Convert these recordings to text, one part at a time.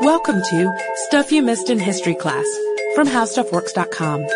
Welcome to Stuff You Missed in History Class from HowStuffWorks.com.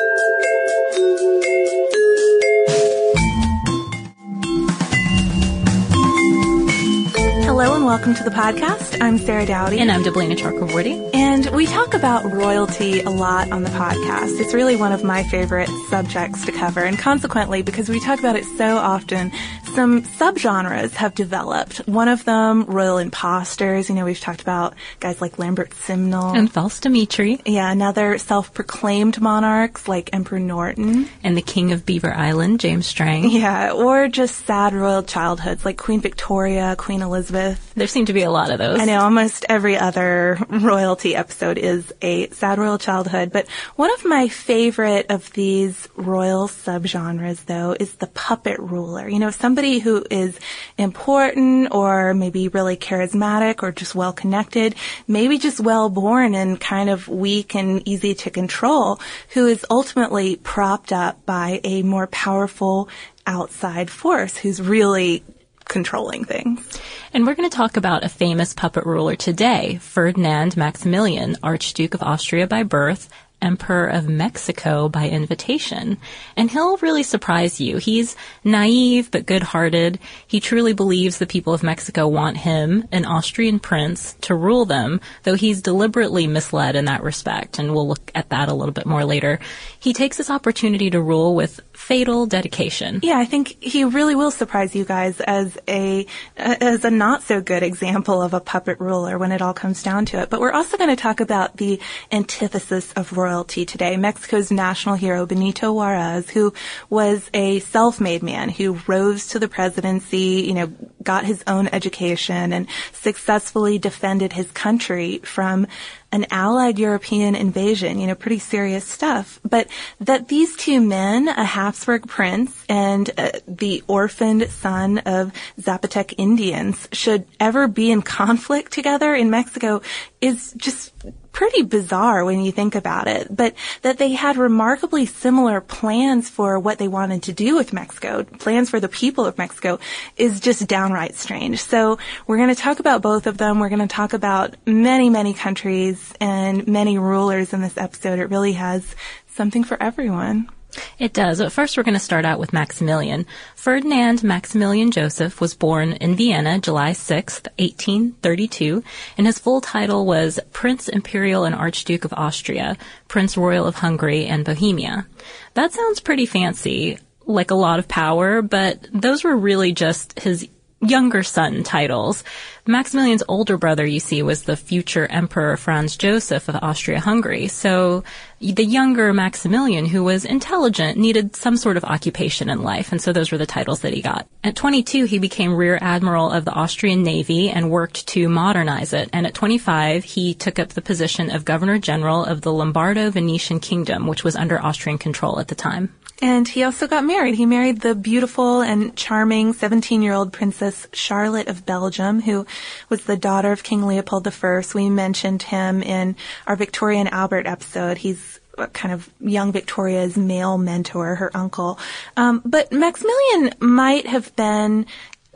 Hello and welcome to the podcast. I'm Sarah Dowdy. And I'm Deblina Chakraborty. And we talk about royalty a lot on the podcast. It's really one of my favorite subjects to cover. And consequently, because we talk about it so often, some subgenres have developed. One of them, royal imposters. You know, we've talked about guys like Lambert Simnel. And false Dimitri. Yeah, another self-proclaimed monarchs like Emperor Norton. And the King of Beaver Island, James Strang. Yeah, or just sad royal childhoods like Queen Victoria, Queen Elizabeth. There seem to be a lot of those. I know almost every other royalty episode is a sad royal childhood, but one of my favorite of these royal subgenres though is the puppet ruler. You know, somebody who is important or maybe really charismatic or just well connected, maybe just well born and kind of weak and easy to control, who is ultimately propped up by a more powerful outside force who's really controlling things. And we're going to talk about a famous puppet ruler today, Ferdinand Maximilian, Archduke of Austria by birth, Emperor of Mexico by invitation. And he'll really surprise you. He's naive but good-hearted. He truly believes the people of Mexico want him, an Austrian prince, to rule them, though he's deliberately misled in that respect, and we'll look at that a little bit more later. He takes this opportunity to rule with fatal dedication. Yeah, I think he really will surprise you guys as a as a not so good example of a puppet ruler when it all comes down to it. But we're also going to talk about the antithesis of royalty today. Mexico's national hero Benito Juarez, who was a self-made man who rose to the presidency, you know, got his own education and successfully defended his country from an allied European invasion, you know, pretty serious stuff. But that these two men, a Habsburg prince and uh, the orphaned son of Zapotec Indians, should ever be in conflict together in Mexico is just pretty bizarre when you think about it, but that they had remarkably similar plans for what they wanted to do with Mexico, plans for the people of Mexico, is just downright strange. So we're going to talk about both of them. We're going to talk about many, many countries and many rulers in this episode. It really has something for everyone. It does. But first, we're going to start out with Maximilian. Ferdinand Maximilian Joseph was born in Vienna July 6, 1832, and his full title was Prince Imperial and Archduke of Austria, Prince Royal of Hungary and Bohemia. That sounds pretty fancy, like a lot of power, but those were really just his younger son titles. Maximilian's older brother, you see, was the future Emperor Franz Joseph of Austria-Hungary. So the younger Maximilian, who was intelligent, needed some sort of occupation in life, and so those were the titles that he got. At 22, he became Rear Admiral of the Austrian Navy and worked to modernize it, and at 25, he took up the position of Governor General of the Lombardo-Venetian Kingdom, which was under Austrian control at the time. And he also got married. He married the beautiful and charming 17-year-old Princess Charlotte of Belgium, who was the daughter of King Leopold I. We mentioned him in our Victoria and Albert episode. He's kind of young Victoria's male mentor, her uncle. Um, but Maximilian might have been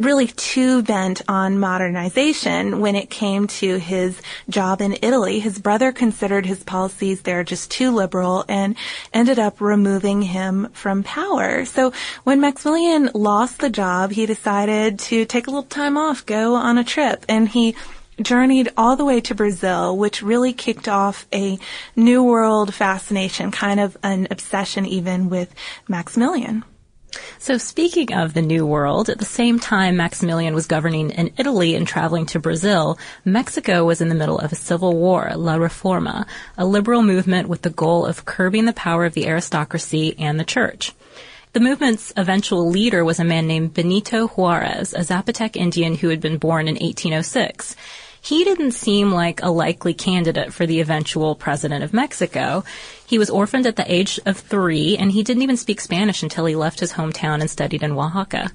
really too bent on modernization when it came to his job in Italy. His brother considered his policies there just too liberal and ended up removing him from power. So when Maximilian lost the job, he decided to take a little time off, go on a trip, and he journeyed all the way to Brazil, which really kicked off a new world fascination, kind of an obsession even with Maximilian. So speaking of the New World, at the same time Maximilian was governing in Italy and traveling to Brazil, Mexico was in the middle of a civil war, La Reforma, a liberal movement with the goal of curbing the power of the aristocracy and the church. The movement's eventual leader was a man named Benito Juarez, a Zapotec Indian who had been born in 1806 he didn't seem like a likely candidate for the eventual president of Mexico. He was orphaned at the age of three, and he didn't even speak Spanish until he left his hometown and studied in Oaxaca.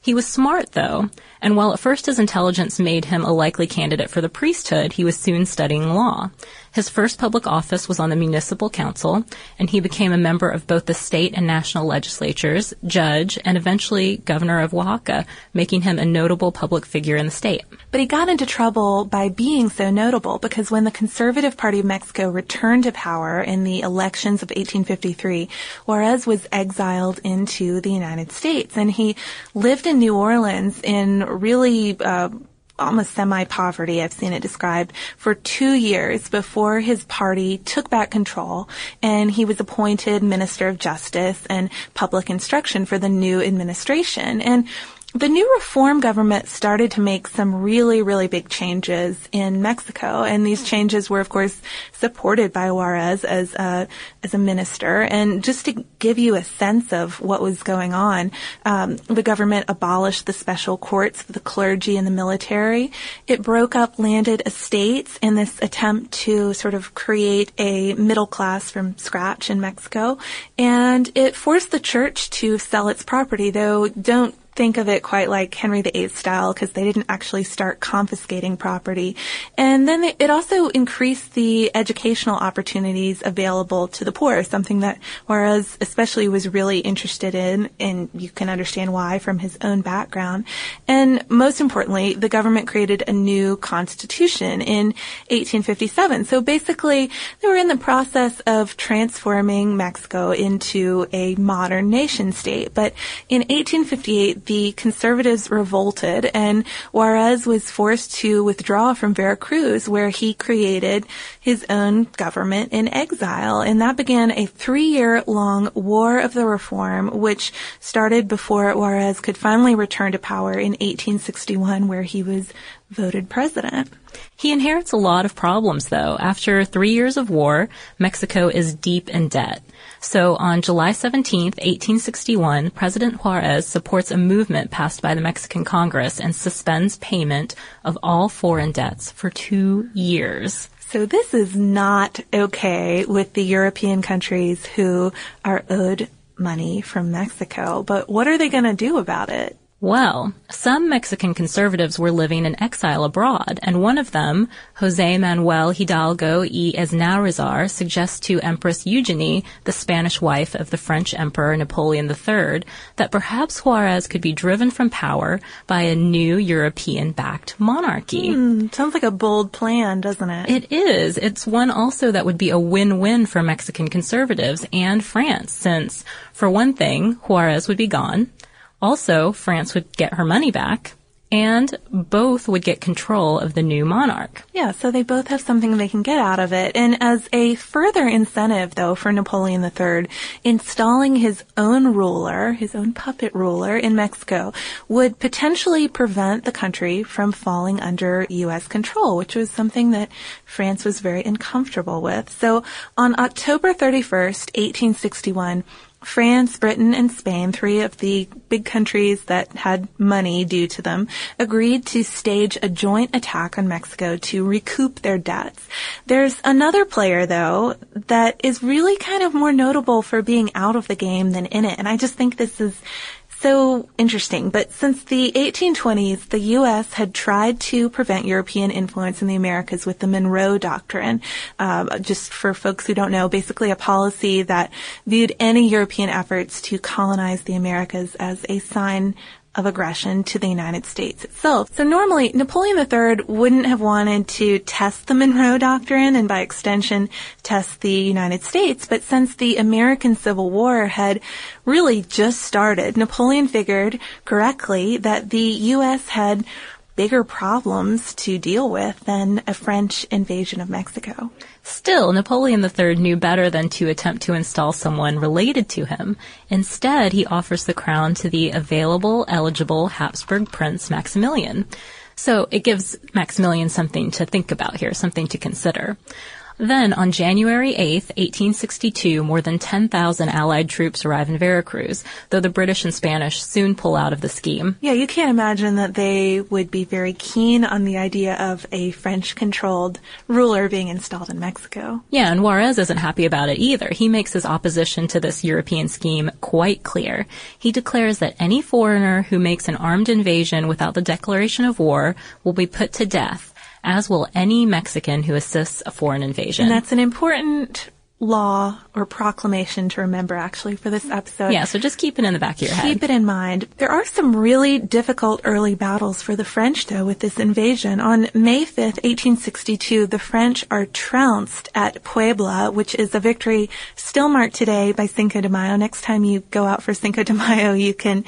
He was smart, though. And while at first his intelligence made him a likely candidate for the priesthood, he was soon studying law. His first public office was on the municipal council, and he became a member of both the state and national legislatures, judge, and eventually governor of Oaxaca, making him a notable public figure in the state. But he got into trouble by being so notable because when the Conservative Party of Mexico returned to power in the elections of 1853, Juarez was exiled into the United States, and he lived in New Orleans in really uh, almost semi-poverty, I've seen it described, for two years before his party took back control and he was appointed Minister of Justice and Public Instruction for the new administration. And the new reform government started to make some really, really big changes in Mexico, and these changes were, of course, supported by Juarez as a as a minister. And just to give you a sense of what was going on, um, the government abolished the special courts for the clergy and the military. It broke up landed estates in this attempt to sort of create a middle class from scratch in Mexico, and it forced the church to sell its property. Though don't think of it quite like Henry VIII style because they didn't actually start confiscating property. And then it also increased the educational opportunities available to the poor, something that Juarez especially was really interested in, and you can understand why from his own background. And most importantly, the government created a new constitution in 1857. So basically, they were in the process of transforming Mexico into a modern nation state. But in 1858, the conservatives revolted and Juarez was forced to withdraw from Veracruz where he created his own government in exile. And that began a three year long war of the reform, which started before Juarez could finally return to power in 1861 where he was voted president. He inherits a lot of problems though. After three years of war, Mexico is deep in debt. So on July 17, 1861, President Juarez supports a movement passed by the Mexican Congress and suspends payment of all foreign debts for two years. So this is not okay with the European countries who are owed money from Mexico, but what are they going to do about it? Well, some Mexican conservatives were living in exile abroad, and one of them, Jose Manuel Hidalgo y Esnaurrízar, suggests to Empress Eugenie, the Spanish wife of the French Emperor Napoleon III, that perhaps Juarez could be driven from power by a new European-backed monarchy. Hmm, sounds like a bold plan, doesn't it? It is. It's one also that would be a win-win for Mexican conservatives and France, since, for one thing, Juarez would be gone, also, France would get her money back, and both would get control of the new monarch. Yeah, so they both have something they can get out of it. And as a further incentive, though, for Napoleon III, installing his own ruler, his own puppet ruler in Mexico, would potentially prevent the country from falling under U.S. control, which was something that France was very uncomfortable with. So on October 31st, 1861, France, Britain, and Spain, three of the big countries that had money due to them, agreed to stage a joint attack on Mexico to recoup their debts. There's another player, though, that is really kind of more notable for being out of the game than in it, and I just think this is so interesting. But since the 1820s, the U.S. had tried to prevent European influence in the Americas with the Monroe Doctrine. Uh, just for folks who don't know, basically a policy that viewed any European efforts to colonize the Americas as a sign of aggression to the United States itself. So normally, Napoleon III wouldn't have wanted to test the Monroe Doctrine and by extension test the United States, but since the American Civil War had really just started, Napoleon figured correctly that the U.S. had bigger problems to deal with than a French invasion of Mexico. Still, Napoleon III knew better than to attempt to install someone related to him. Instead, he offers the crown to the available, eligible Habsburg Prince Maximilian. So it gives Maximilian something to think about here, something to consider. Then, on January 8, 1862, more than 10,000 Allied troops arrive in Veracruz, though the British and Spanish soon pull out of the scheme. Yeah, you can't imagine that they would be very keen on the idea of a French-controlled ruler being installed in Mexico. Yeah, and Juarez isn't happy about it either. He makes his opposition to this European scheme quite clear. He declares that any foreigner who makes an armed invasion without the declaration of war will be put to death as will any Mexican who assists a foreign invasion. And that's an important law or proclamation to remember actually for this episode. Yeah, so just keep it in the back of your head. Keep it in mind. There are some really difficult early battles for the French though with this invasion. On May 5th, 1862, the French are trounced at Puebla, which is a victory still marked today by Cinco de Mayo. Next time you go out for Cinco de Mayo, you can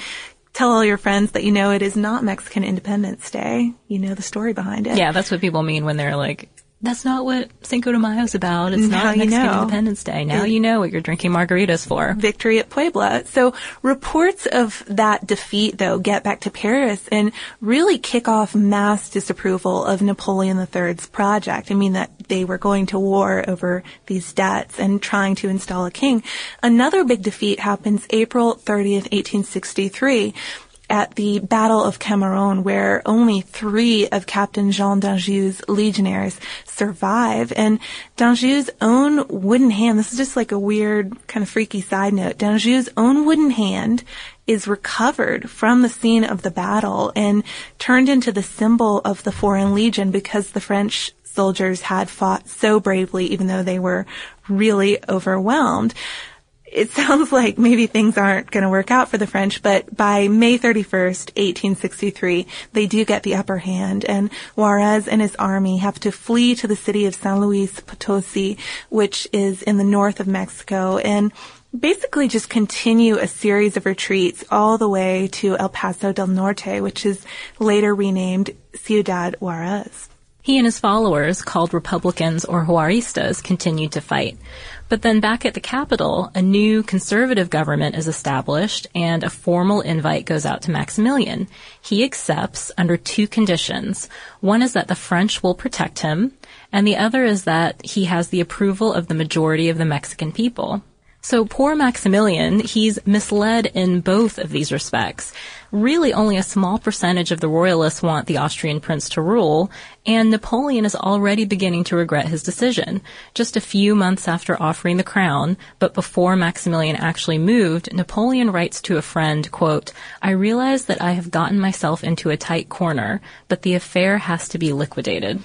tell all your friends that you know it is not Mexican Independence Day. You know the story behind it. Yeah, that's what people mean when they're like, that's not what Cinco de Mayo is about. It's now not Mexican know. Independence Day. Now it, you know what you're drinking margaritas for. Victory at Puebla. So reports of that defeat, though, get back to Paris and really kick off mass disapproval of Napoleon III's project. I mean that they were going to war over these debts and trying to install a king. Another big defeat happens April 30th, 1863 at the Battle of Cameron, where only three of Captain Jean Danjou's legionnaires survive. And Danjou's own wooden hand, this is just like a weird, kind of freaky side note, Danjou's own wooden hand is recovered from the scene of the battle and turned into the symbol of the Foreign Legion because the French soldiers had fought so bravely even though they were really overwhelmed it sounds like maybe things aren't going to work out for the French, but by May 31st, 1863, they do get the upper hand and Juarez and his army have to flee to the city of San Luis Potosi, which is in the north of Mexico and basically just continue a series of retreats all the way to El Paso del Norte, which is later renamed Ciudad Juarez. He and his followers, called Republicans or Juaristas, continued to fight. But then back at the capital, a new conservative government is established and a formal invite goes out to Maximilian. He accepts under two conditions. One is that the French will protect him, and the other is that he has the approval of the majority of the Mexican people. So poor Maximilian, he's misled in both of these respects. Really only a small percentage of the royalists want the Austrian prince to rule, and Napoleon is already beginning to regret his decision. Just a few months after offering the crown, but before Maximilian actually moved, Napoleon writes to a friend, quote, I realize that I have gotten myself into a tight corner, but the affair has to be liquidated.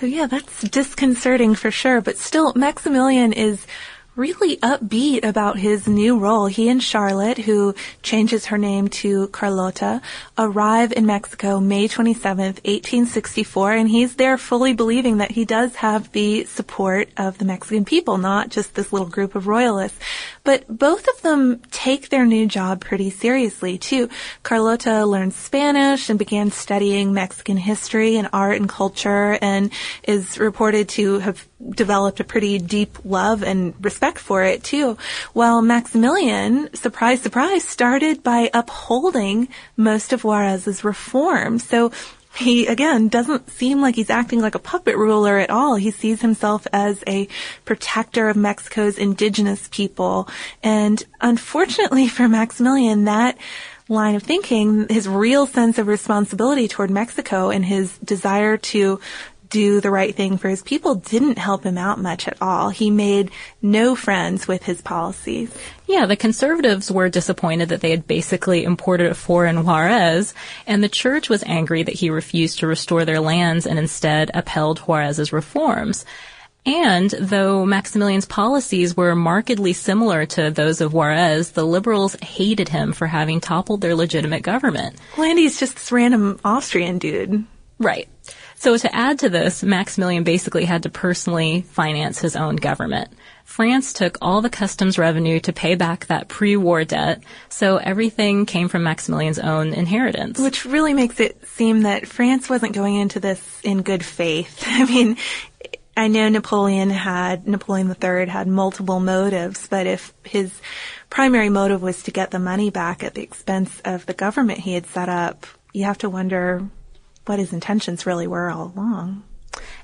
So yeah, that's disconcerting for sure, but still Maximilian is really upbeat about his new role. He and Charlotte, who changes her name to Carlota, arrive in Mexico May 27th, 1864, and he's there fully believing that he does have the support of the Mexican people, not just this little group of royalists. But both of them take their new job pretty seriously too. Carlota learned Spanish and began studying Mexican history and art and culture and is reported to have developed a pretty deep love and respect for it too. While Maximilian, surprise, surprise, started by upholding most of Juarez's reforms. So he again doesn't seem like he's acting like a puppet ruler at all. He sees himself as a protector of Mexico's indigenous people. And unfortunately for Maximilian, that line of thinking, his real sense of responsibility toward Mexico and his desire to do the right thing for his people didn't help him out much at all. He made no friends with his policies. Yeah, the conservatives were disappointed that they had basically imported a foreign Juarez, and the church was angry that he refused to restore their lands and instead upheld Juarez's reforms. And though Maximilian's policies were markedly similar to those of Juarez, the liberals hated him for having toppled their legitimate government. Landy's just this random Austrian dude. Right. So to add to this, Maximilian basically had to personally finance his own government. France took all the customs revenue to pay back that pre-war debt, so everything came from Maximilian's own inheritance. Which really makes it seem that France wasn't going into this in good faith. I mean, I know Napoleon had, Napoleon III had multiple motives, but if his primary motive was to get the money back at the expense of the government he had set up, you have to wonder what his intentions really were all along.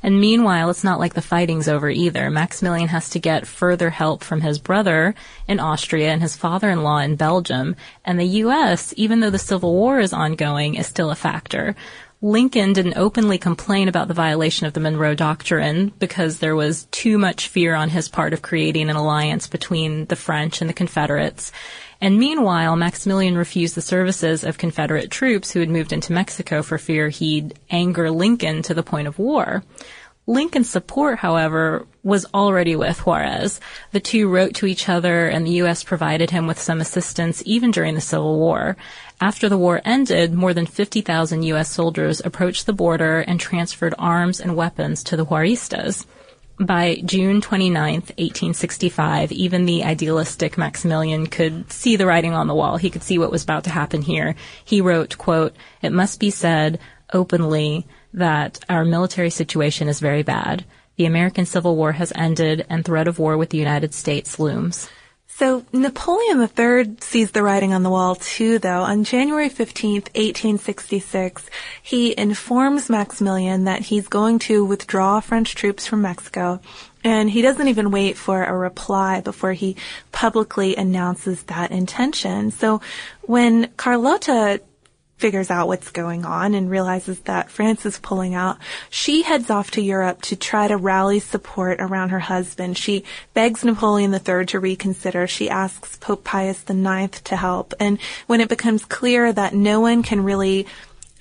And meanwhile, it's not like the fighting's over either. Maximilian has to get further help from his brother in Austria and his father-in-law in Belgium. And the U.S., even though the Civil War is ongoing, is still a factor. Lincoln didn't openly complain about the violation of the Monroe Doctrine because there was too much fear on his part of creating an alliance between the French and the Confederates. And meanwhile, Maximilian refused the services of Confederate troops who had moved into Mexico for fear he'd anger Lincoln to the point of war. Lincoln's support, however, was already with Juarez. The two wrote to each other and the U.S. provided him with some assistance even during the Civil War. After the war ended, more than 50,000 U.S. soldiers approached the border and transferred arms and weapons to the Juaristas. By June 29, 1865, even the idealistic Maximilian could see the writing on the wall. He could see what was about to happen here. He wrote, quote, It must be said openly that our military situation is very bad. The American Civil War has ended and threat of war with the United States looms. So Napoleon III sees the writing on the wall too, though. On January 15th, 1866, he informs Maximilian that he's going to withdraw French troops from Mexico. And he doesn't even wait for a reply before he publicly announces that intention. So when Carlota figures out what's going on and realizes that France is pulling out, she heads off to Europe to try to rally support around her husband. She begs Napoleon III to reconsider. She asks Pope Pius IX to help. And when it becomes clear that no one can really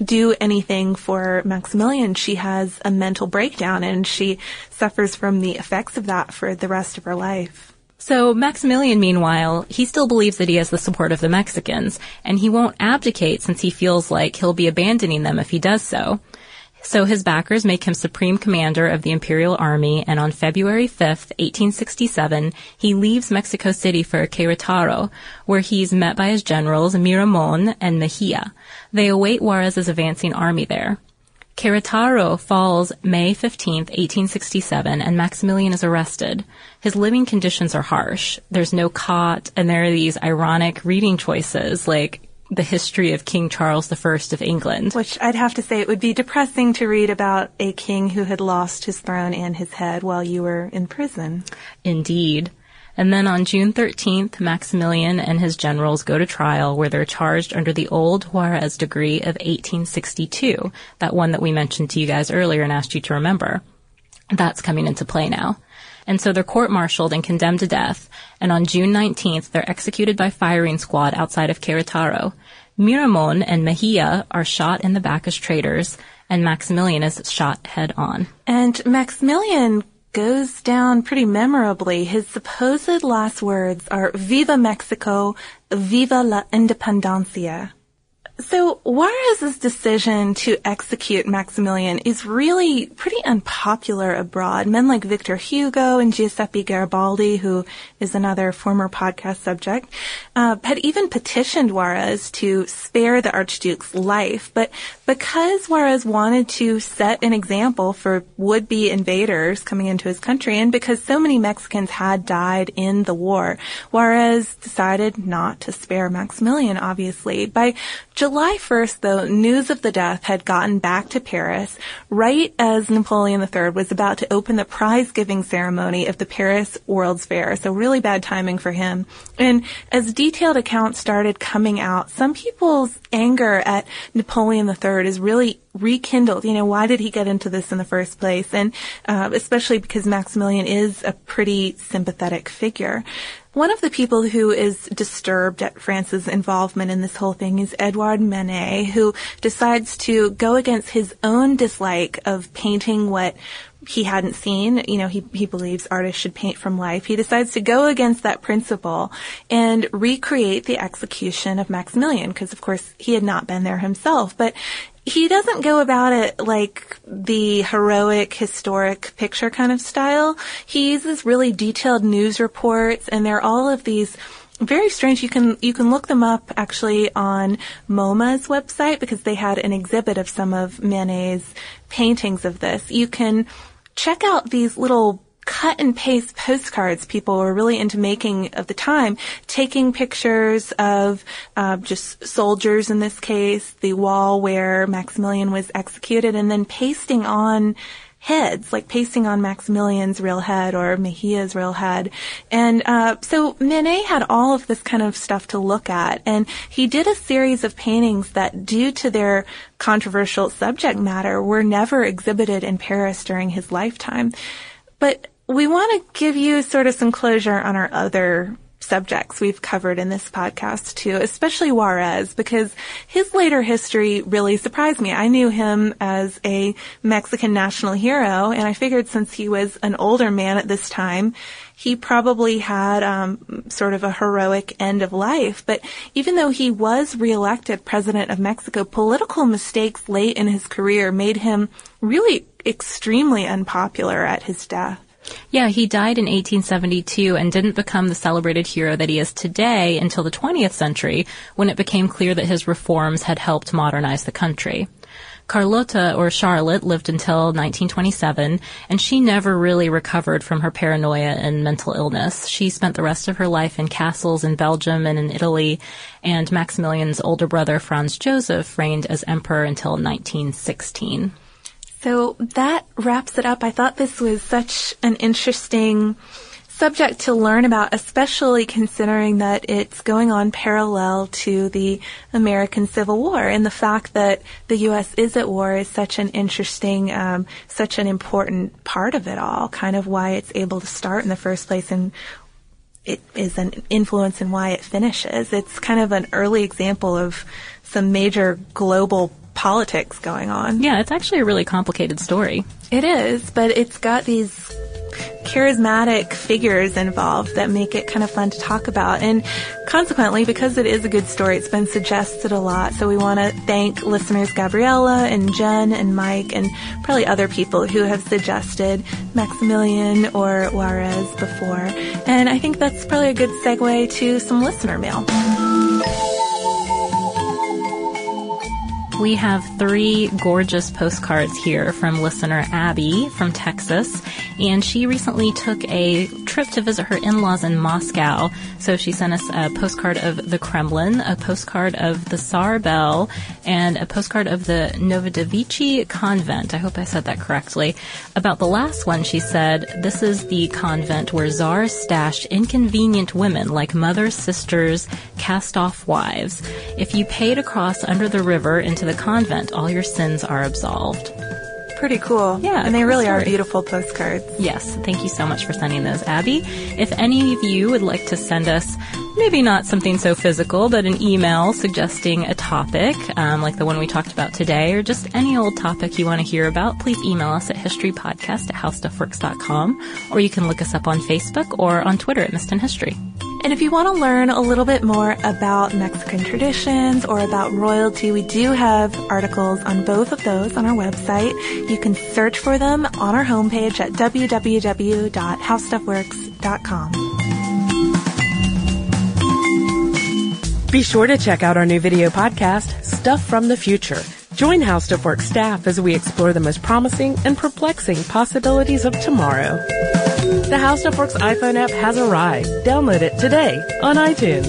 do anything for Maximilian, she has a mental breakdown and she suffers from the effects of that for the rest of her life. So Maximilian, meanwhile, he still believes that he has the support of the Mexicans, and he won't abdicate since he feels like he'll be abandoning them if he does so. So his backers make him supreme commander of the Imperial Army, and on February 5th, 1867, he leaves Mexico City for Querétaro, where he's met by his generals Miramon and Mejia. They await Juarez's advancing army there. Querétaro falls May 15, 1867, and Maximilian is arrested. His living conditions are harsh. There's no cot, and there are these ironic reading choices like the history of King Charles I of England. Which I'd have to say it would be depressing to read about a king who had lost his throne and his head while you were in prison. Indeed. And then on June 13th, Maximilian and his generals go to trial where they're charged under the old Juarez decree of 1862, that one that we mentioned to you guys earlier and asked you to remember. That's coming into play now. And so they're court-martialed and condemned to death, and on June 19th, they're executed by firing squad outside of Querétaro. Miramon and Mejia are shot in the back as traitors, and Maximilian is shot head on. And Maximilian goes down pretty memorably. His supposed last words are Viva Mexico, Viva la Independencia. So Juarez's decision to execute Maximilian is really pretty unpopular abroad. Men like Victor Hugo and Giuseppe Garibaldi, who is another former podcast subject, uh, had even petitioned Juarez to spare the Archduke's life. But because Juarez wanted to set an example for would-be invaders coming into his country, and because so many Mexicans had died in the war, Juarez decided not to spare Maximilian, obviously. By July 1st, though, news of the death had gotten back to Paris right as Napoleon III was about to open the prize-giving ceremony of the Paris World's Fair. So really bad timing for him. And as detailed accounts started coming out, some people's anger at Napoleon III is really rekindled. You know, why did he get into this in the first place? And uh, especially because Maximilian is a pretty sympathetic figure. One of the people who is disturbed at France's involvement in this whole thing is Edouard Manet, who decides to go against his own dislike of painting what he hadn't seen. You know, he, he believes artists should paint from life. He decides to go against that principle and recreate the execution of Maximilian, because of course he had not been there himself. But he doesn't go about it like the heroic, historic picture kind of style. He uses really detailed news reports, and there are all of these very strange. You can you can look them up actually on MoMA's website because they had an exhibit of some of Manet's paintings of this. You can check out these little cut and paste postcards people were really into making of the time, taking pictures of uh, just soldiers in this case, the wall where Maximilian was executed, and then pasting on heads, like pasting on Maximilian's real head or Mejia's real head. And uh, so Manet had all of this kind of stuff to look at, and he did a series of paintings that, due to their controversial subject matter, were never exhibited in Paris during his lifetime. But we want to give you sort of some closure on our other subjects we've covered in this podcast too, especially Juarez, because his later history really surprised me. I knew him as a Mexican national hero, and I figured since he was an older man at this time, he probably had um, sort of a heroic end of life. But even though he was reelected president of Mexico, political mistakes late in his career made him really extremely unpopular at his death. Yeah, he died in 1872 and didn't become the celebrated hero that he is today until the 20th century when it became clear that his reforms had helped modernize the country. Carlota, or Charlotte, lived until 1927, and she never really recovered from her paranoia and mental illness. She spent the rest of her life in castles in Belgium and in Italy, and Maximilian's older brother, Franz Joseph, reigned as emperor until 1916. So that wraps it up. I thought this was such an interesting subject to learn about, especially considering that it's going on parallel to the American Civil War. And the fact that the U.S. is at war is such an interesting, um, such an important part of it all, kind of why it's able to start in the first place and it is an influence in why it finishes. It's kind of an early example of some major global politics going on. Yeah, it's actually a really complicated story. It is, but it's got these charismatic figures involved that make it kind of fun to talk about. And consequently, because it is a good story, it's been suggested a lot. So we want to thank listeners Gabriella and Jen and Mike and probably other people who have suggested Maximilian or Juarez before. And I think that's probably a good segue to some listener mail. We have three gorgeous postcards here from listener Abby from Texas, and she recently took a trip to visit her in-laws in Moscow. So she sent us a postcard of the Kremlin, a postcard of the Tsar Bell, and a postcard of the Novodevichy convent. I hope I said that correctly. About the last one, she said, this is the convent where czars stashed inconvenient women like mothers, sisters, cast-off wives. If you paid a cross under the river into the convent, all your sins are absolved pretty cool. Yeah. And they really story. are beautiful postcards. Yes. Thank you so much for sending those, Abby. If any of you would like to send us maybe not something so physical, but an email suggesting a topic, um, like the one we talked about today, or just any old topic you want to hear about, please email us at historypodcast at howstuffworks.com, or you can look us up on Facebook or on Twitter at Missed History. And if you want to learn a little bit more about Mexican traditions or about royalty, we do have articles on both of those on our website. You can search for them on our homepage at www.howstuffworks.com. Be sure to check out our new video podcast, Stuff from the Future. Join How Stuff Works staff as we explore the most promising and perplexing possibilities of tomorrow. The How Stuff Works iPhone app has arrived. Download it today on iTunes.